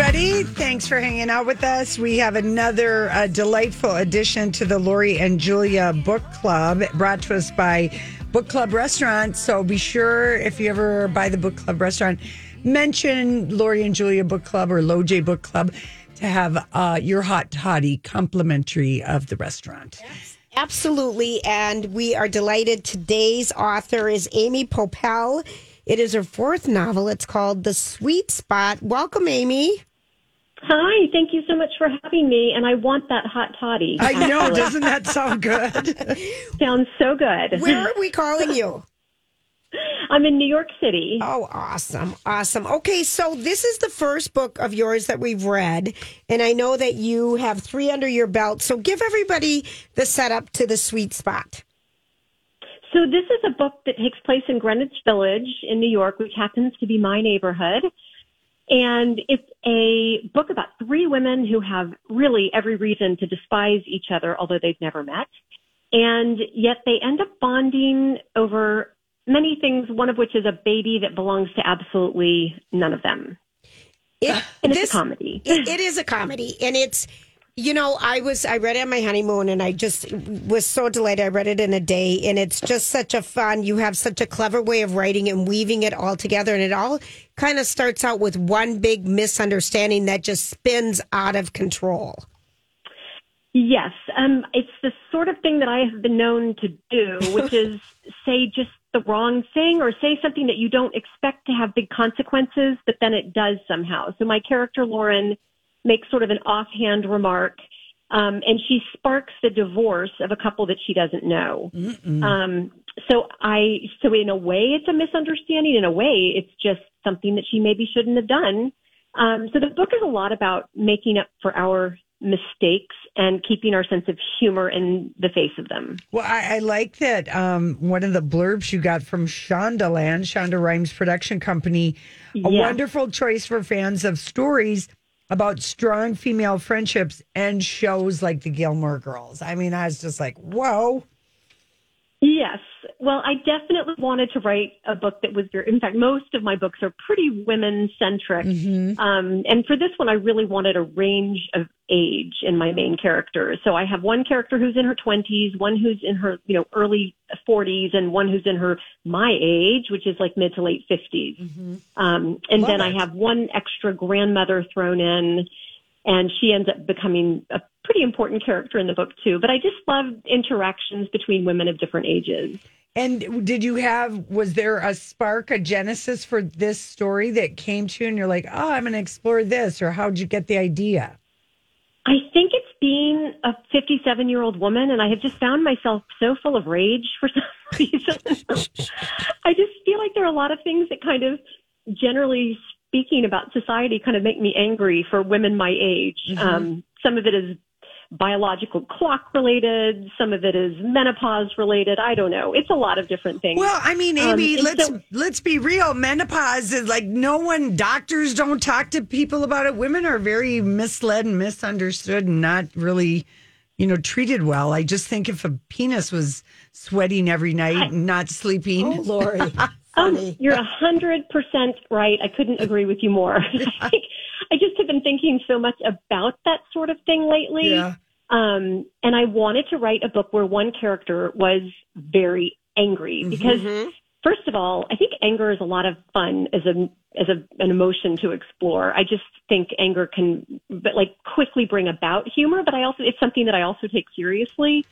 everybody. Thanks for hanging out with us. We have another uh, delightful addition to the Lori and Julia Book Club brought to us by Book Club Restaurant. So be sure if you ever buy the Book Club Restaurant, mention Lori and Julia Book Club or LoJ Book Club to have uh, your hot toddy complimentary of the restaurant. Absolutely. And we are delighted. Today's author is Amy Poeppel. It is her fourth novel. It's called The Sweet Spot. Welcome, Amy. Hi, thank you so much for having me. And I want that hot toddy. I know. Doesn't that sound good? Sounds so good. Where are we calling you? I'm in New York City. Oh, awesome. Awesome. Okay, so this is the first book of yours that we've read. And I know that you have three under your belt. So give everybody the setup to the sweet spot. So this is a book that takes place in Greenwich Village in New York, which happens to be my neighborhood. And it's a book about three women who have really every reason to despise each other, although they've never met. And yet they end up bonding over many things, one of which is a baby that belongs to absolutely none of them. It, And it's this- a comedy. it- it is a comedy, and it's you know I was I read it on my honeymoon, and I just was so delighted. I read it in a day, and it's just such a fun. You have such a clever way of writing and weaving it all together, and it all kind of starts out with one big misunderstanding that just spins out of control. Yes, um, it's the sort of thing that I have been known to do, which is say just the wrong thing or say something that you don't expect to have big consequences, but then it does somehow. So my character Lauren makes sort of an offhand remark, um, and she sparks the divorce of a couple that she doesn't know. Um, so I, so in a way, it's a misunderstanding. In a way, it's just something that she maybe shouldn't have done. Um, so the book is a lot about making up for our mistakes and keeping our sense of humor in the face of them. Well, I, I like that um, one of the blurbs you got from Shondaland, Shonda Rhimes Production Company, a Yeah. wonderful choice for fans of stories about strong female friendships and shows like the Gilmore Girls. I mean, I was just like, whoa. Yes. Well, I definitely wanted to write a book that was very, in fact, most of my books are pretty women centric. Um, and for this one, I really wanted a range of age in my main characters. So I have one character who's in her twenties, one who's in her, you know, early forties, and one who's in her, my age, which is like mid to late 50s Um, and Love then it. I have one extra grandmother thrown in and she ends up becoming a pretty important character in the book too. But I just love interactions between women of different ages. And did you have, was there a spark, a genesis for this story that came to you and you're like, oh, I'm going to explore this? Or how'd you get the idea? I think it's being a 57 year old woman, and I have just found myself so full of rage for some reason. I just feel like there are a lot of things that kind of, generally speaking about society, kind of make me angry for women my age. Um, some of it is biological clock related, some of it is menopause related. I don't know. It's a lot of different things. Well, I mean, Um, Amy, and let's so- let's be real. Menopause is like no one. Doctors don't talk to people about it. Women are very misled and misunderstood, and not really, you know, treated well. I just think if a penis was sweating every night and not sleeping, Oh, Lori. Um, you're a hundred percent right. I couldn't agree with you more. I think I just have been thinking so much about that sort of thing lately. Yeah. Um, and I wanted to write a book where one character was very angry because first of all, I think anger is a lot of fun as a as a, an emotion to explore. I just think anger can but like quickly bring about humor, but I also it's something that I also take seriously.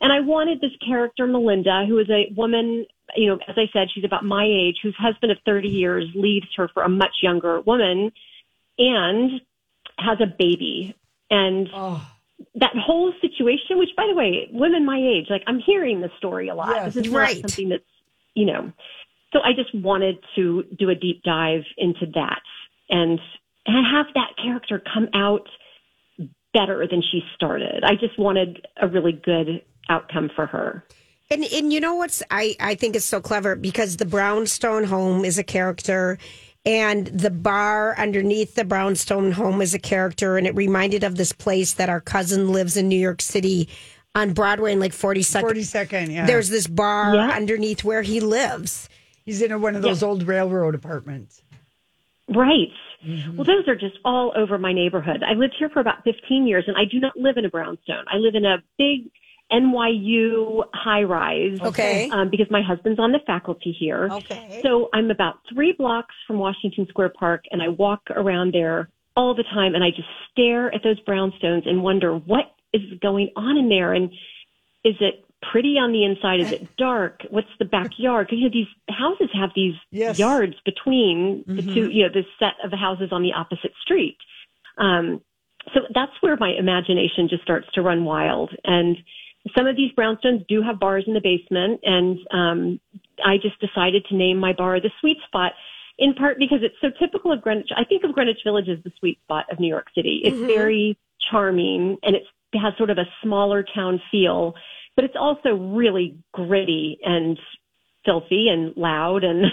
And I wanted this character, Melinda, who is a woman, you know, as I said, she's about my age, whose husband of 30 years leaves her for a much younger woman and has a baby. And that whole situation, which by the way, women my age, like I'm hearing this story a lot. Yes. this is Right. not something that's, you know, so I just wanted to do a deep dive into that and, and have that character come out better than she started. I just wanted a really good outcome for her. And and you know what's I I think is so clever because the brownstone home is a character and the bar underneath the brownstone home is a character and it reminded of this place that our cousin lives in New York City on Broadway in like 42nd. forty second. Yeah, There's this bar Yeah. underneath where he lives. he's in one of those old railroad apartments. Right. Mm-hmm. Well, those are just all over my neighborhood. I lived here for about 15 years and I do not live in a brownstone. I live in a big NYU high rise. Okay. Um, because my husband's on the faculty here. Okay. So I'm about three blocks from Washington Square Park and I walk around there all the time and I just stare at those brownstones and wonder what is going on in there and is it pretty on the inside? Is it dark? What's the backyard? Because you know these houses have these Yes. yards between the two, you know, this set of houses on the opposite street. Um, so that's where my imagination just starts to run wild. And some of these brownstones do have bars in the basement, and um, I just decided to name my bar the Sweet Spot. In part because it's so typical of Greenwich. I think of Greenwich Village as the sweet spot of New York City. It's very charming and it's, it has sort of a smaller town feel, but it's also really gritty and filthy and loud and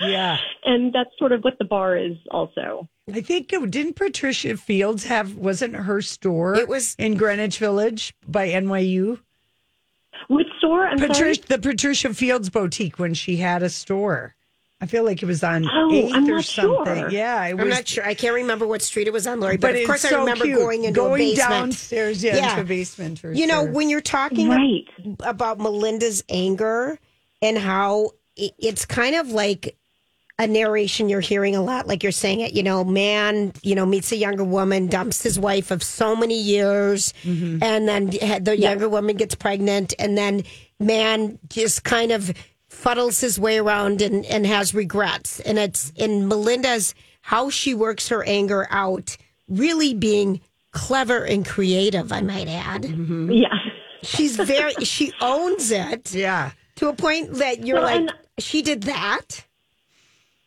Yeah. and that's sort of what the bar is also. I think uh, didn't Patricia Fields have wasn't her store It was- in Greenwich Village by NYU? Which store? I'm sorry. Patricia, the Patricia Fields boutique when she had a store. I feel like it was on Oh, 8th I'm or not something. sure. Yeah, it was. I'm not sure. I can't remember what street it was on, Lori, but, But, of it's course I remember cute. going into going a basement. downstairs, yeah, Yeah. into a basement. For You know, when you're talking Right. about Melinda's anger and how it's kind of like a narration you're hearing a lot, like you're saying it, you know, man, you know, meets a younger woman, dumps his wife of so many years, Mm-hmm. and then the younger woman gets pregnant, and then man just kind of fuddles his way around and, and has regrets. And it's in Melinda's how she works her anger out, really being clever and creative, I might add. Yeah. She's very, she owns it yeah. To a point that you're Well, like, and- she did that.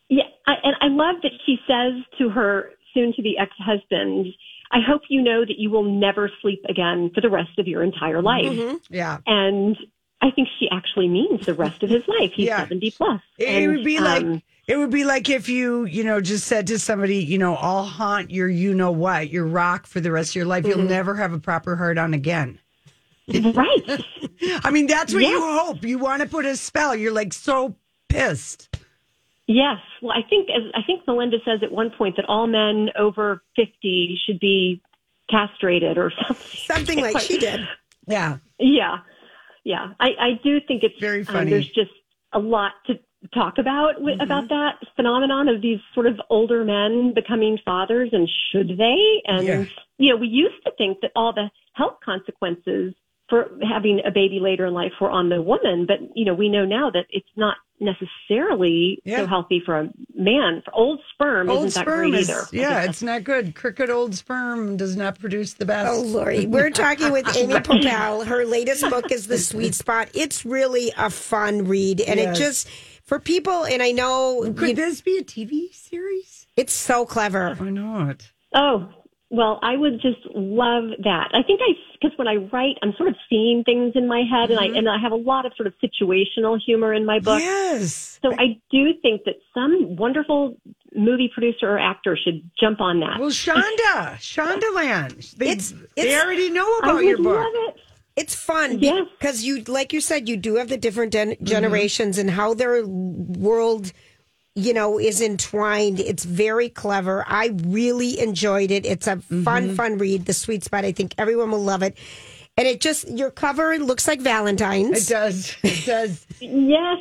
Yeah, I, and I love that she says to her soon-to-be ex-husband, "I hope you know that you will never sleep again for the rest of your entire life." Yeah. And I think she actually means the rest of his life. He's Yeah. seventy plus. It, it would be like um, it would be like if you, you know, just said to somebody, you know, I'll haunt your you know what, your rock for the rest of your life. Mm-hmm. You'll never have a proper heart on again. Right. I mean, that's what Yeah. you hope. You want to put a spell. You're like so pissed. Yes. Well, I think as I think Melinda says at one point that all men over fifty should be castrated or something. Something like she did. Yeah. Yeah, yeah. I, I do think it's Very um, funny. there's just a lot to talk about wi- about that phenomenon of these sort of older men becoming fathers, and should they? And Yeah. you know, we used to think that all the health consequences for having a baby later in life were on the woman, but you know, we know now that it's not necessarily Yeah. so healthy for a man. For old sperm Old isn't that sperm great is either. yeah, it's not good. Crooked old sperm does not produce the best. Oh, Lori. We're talking with Amy Poeppel. Her latest book is The Sweet Spot. It's really a fun read. And Yes. it just, for people, and I know Could you- this be a TV series? it's so clever. Why not? Oh, well, I would just love that. I think I, because when I write, I'm sort of seeing things in my head, and I mm-hmm. and I have a lot of sort of situational humor in my book. Yes. So I do think that some wonderful movie producer or actor should jump on that. Well, Shonda, Shondaland. They, It's- it's, they already know I about would your book. love it. It's fun Yes. because you, like you said, you do have the different gen- mm-hmm. generations and how their world, you know, is entwined. It's very clever. I really enjoyed it. It's a fun, fun read. The Sweet Spot. I think everyone will love it. And it just your cover looks like Valentine's. It does. It does. Yes.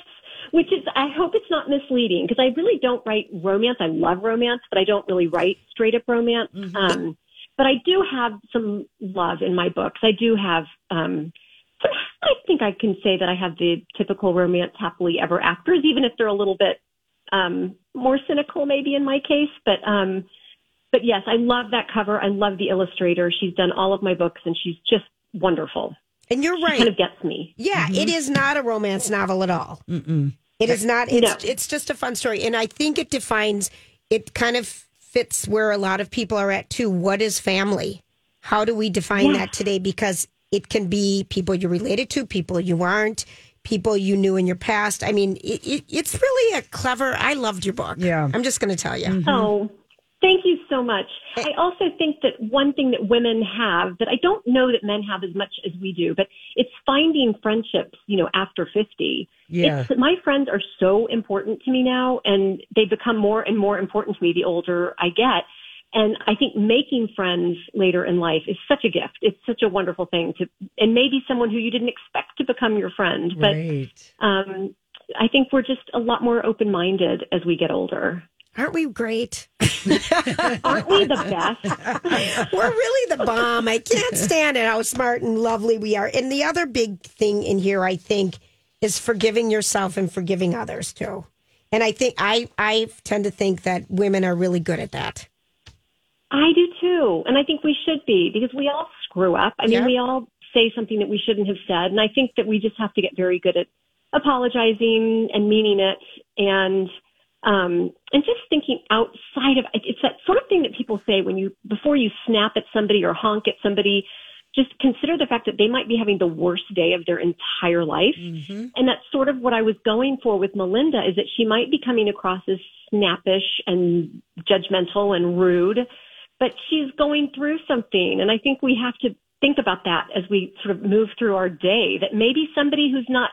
Which is, I hope it's not misleading because I really don't write romance. I love romance, but I don't really write straight up romance. Um, but I do have some love in my books. I do have, um, I think I can say that I have the typical romance happily ever afters, even if they're a little bit um, more cynical, maybe in my case. But um, but yes, I love that cover. I love the illustrator. She's done all of my books, and she's just wonderful. and you're She right. kind of gets me. Yeah, it is not a romance novel at all. It is not. It's No. it's just a fun story, and I think it defines. It kind of fits where a lot of people are at too. What is family? How do we define Yeah. that today? Because it can be people you're related to, people you aren't, people you knew in your past. I mean, it, it, it's really a clever. I loved your book. Yeah. I'm just going to tell you. Mm-hmm. Oh, Thank you so much. Eh I also think that one thing that women have that I don't know that men have as much as we do, but it's finding friendships, you know, after 50. Yeah. It's, my friends are so important to me now and they become more and more important to me the older I get. And I think making friends later in life is such a gift. It's such a wonderful thing to, and maybe someone who you didn't expect to become your friend. But, Right. um, I think we're just a lot more open-minded as we get older. Aren't we great? Aren't we the best? We're really the bomb. I can't stand it how smart and lovely we are. And the other big thing in here, I think, is forgiving yourself and forgiving others too. And I think I I tend to think that women are really good at that. I do too. And I think we should be because we all screw up. I mean, Yeah. we all say something that we shouldn't have said. And I think that we just have to get very good at apologizing and meaning it and, um, and just thinking outside of it's that sort of thing that people say when you, before you snap at somebody or honk at somebody, just consider the fact that they might be having the worst day of their entire life. And that's sort of what I was going for with Melinda is that she might be coming across as snappish and judgmental and rude, but she's going through something. And I think we have to think about that as we sort of move through our day, that maybe somebody who's not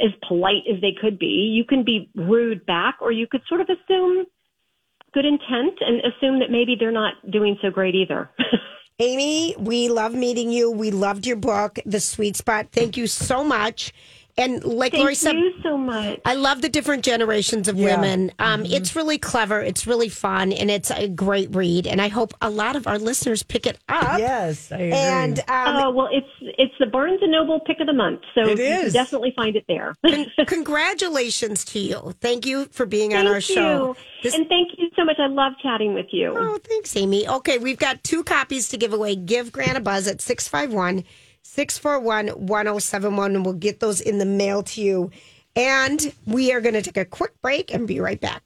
as polite as they could be, you can be rude back, or you could sort of assume good intent and assume that maybe they're not doing so great either. Amy, we love meeting you. We loved your book, The Sweet Spot. Thank you so much. And like Thank Lori said, you so much. I love the different generations of Yeah. women. Um, It's really clever. It's really fun, and it's a great read. And I hope a lot of our listeners pick it up. Yes, I agree. And um, Oh well, it's it's the Barnes and Noble pick of the month, so It you can definitely find it there. congratulations to you. Thank you for being on thank our show. you, and thank you so much. I love chatting with you. Oh, thanks, Amy. Okay, we've got two copies to give away. Give Grant a buzz at 651 641 1071, and we'll get those in the mail to you. And we are going to take a quick break and be right back.